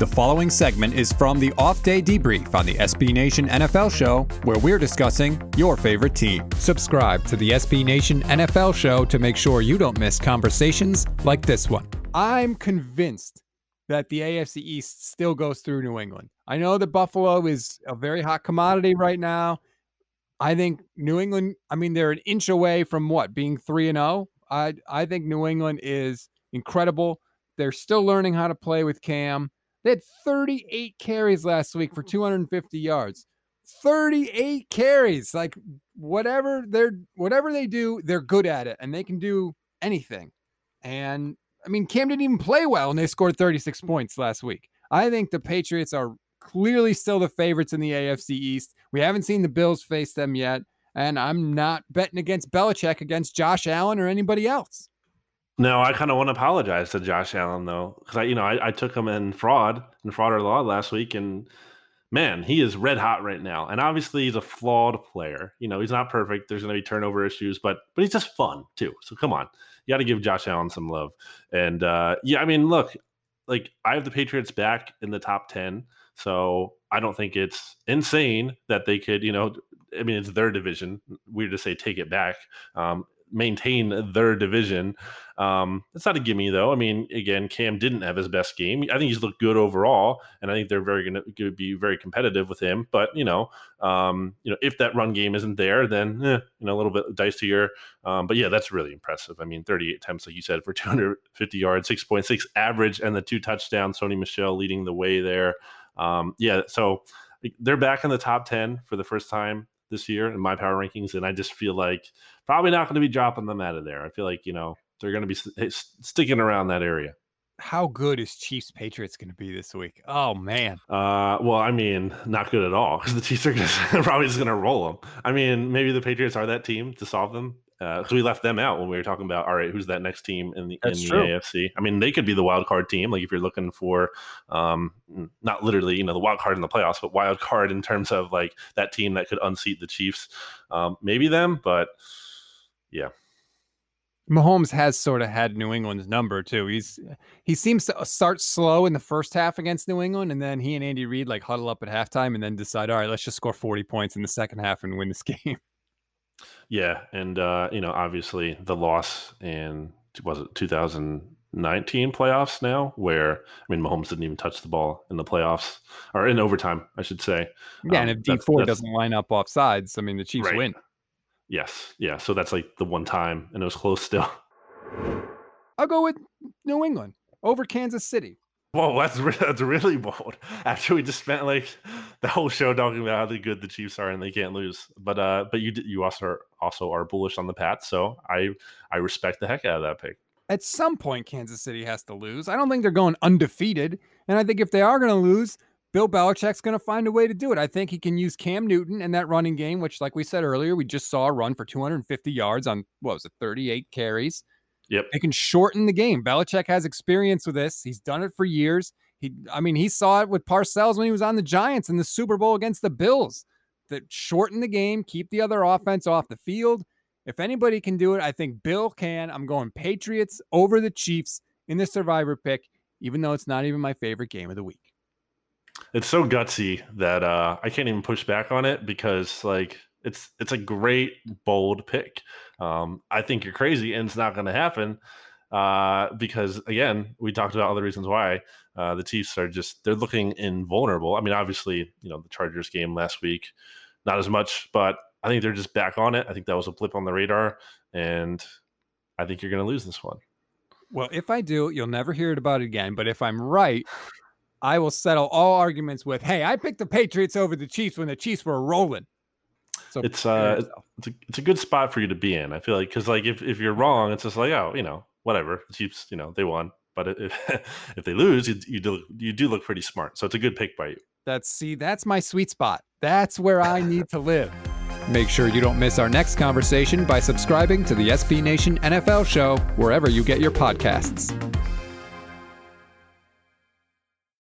The following segment is from the off day debrief on the SB Nation NFL show, where we're discussing your favorite team. Subscribe to the SB Nation NFL show to make sure you don't miss conversations like this one. I'm convinced that the AFC East still goes through New England. I know that Buffalo is a very hot commodity right now. I think New England, I mean, they're an inch away from what, being 3 and 0. I I think New England is incredible. They're still learning how to play with Cam. They had 38 carries last week for 250 yards. 38 carries. Like whatever they're whatever they do, they're good at it and they can do anything. And I mean, Cam didn't even play well and they scored 36 mm-hmm. points last week. I think the Patriots are clearly still the favorites in the AFC East. We haven't seen the Bills face them yet. And I'm not betting against Belichick against Josh Allen or anybody else. No, I kind of want to apologize to Josh Allen though, because I, you know, I, I, took him in fraud and fraud or law last week, and man, he is red hot right now. And obviously, he's a flawed player. You know, he's not perfect. There's going to be turnover issues, but but he's just fun too. So come on, you got to give Josh Allen some love. And uh, yeah, I mean, look, like I have the Patriots back in the top ten, so I don't think it's insane that they could, you know, I mean, it's their division. Weird to say take it back. Um, maintain their division. Um, it's not a gimme though. I mean, again, Cam didn't have his best game. I think he's looked good overall, and I think they're very going to be very competitive with him. But you know, um, you know, if that run game isn't there, then eh, you know a little bit dicier. Um, but yeah, that's really impressive. I mean, 38 attempts, like you said, for 250 yards, 6.6 average, and the two touchdowns. Sony Michel leading the way there. Um, yeah, so they're back in the top 10 for the first time this year in my power rankings, and I just feel like probably not going to be dropping them out of there. I feel like you know they're going to be st- sticking around that area. How good is Chiefs Patriots going to be this week? Oh man. Uh, well, I mean, not good at all because the Chiefs are just, probably just going to roll them. I mean, maybe the Patriots are that team to solve them because uh, we left them out when we were talking about all right, who's that next team in the, in the AFC? I mean, they could be the wild card team. Like if you're looking for, um, not literally, you know, the wild card in the playoffs, but wild card in terms of like that team that could unseat the Chiefs. Um, maybe them, but yeah. Mahomes has sort of had New England's number too. He's he seems to start slow in the first half against New England, and then he and Andy Reid like huddle up at halftime and then decide, all right, let's just score 40 points in the second half and win this game. Yeah, and uh, you know, obviously the loss in was it 2019 playoffs now, where I mean Mahomes didn't even touch the ball in the playoffs or in overtime, I should say. Yeah, um, and if Dee Ford doesn't line up off sides, I mean the Chiefs right. win. Yes, yeah. So that's like the one time, and it was close still. I'll go with New England over Kansas City. Whoa, that's that's really bold. After we just spent like the whole show talking about how good the Chiefs are and they can't lose, but uh, but you you also are, also are bullish on the Pats, so I I respect the heck out of that pick. At some point, Kansas City has to lose. I don't think they're going undefeated, and I think if they are going to lose, Bill Belichick's going to find a way to do it. I think he can use Cam Newton and that running game, which, like we said earlier, we just saw a run for 250 yards on what was it, 38 carries. Yep. They can shorten the game. Belichick has experience with this. He's done it for years. He, I mean, he saw it with Parcells when he was on the Giants in the Super Bowl against the Bills. That shorten the game, keep the other offense off the field. If anybody can do it, I think Bill can. I'm going Patriots over the Chiefs in the survivor pick, even though it's not even my favorite game of the week. It's so gutsy that uh, I can't even push back on it because, like, it's it's a great bold pick. Um, I think you're crazy, and it's not going to happen uh, because again, we talked about all the reasons why uh, the Chiefs are just they're looking invulnerable. I mean, obviously, you know the Chargers game last week, not as much, but I think they're just back on it. I think that was a blip on the radar, and I think you're going to lose this one. Well, if I do, you'll never hear it about it again. But if I'm right, I will settle all arguments with, "Hey, I picked the Patriots over the Chiefs when the Chiefs were rolling." So it's uh, it's a, it's a good spot for you to be in. I feel like because like if, if you're wrong, it's just like oh, you know, whatever. The Chiefs, you know, they won. But if if they lose, you, you do you do look pretty smart. So it's a good pick by you. That's see, that's my sweet spot. That's where I need to live. Make sure you don't miss our next conversation by subscribing to the SB Nation NFL show wherever you get your podcasts.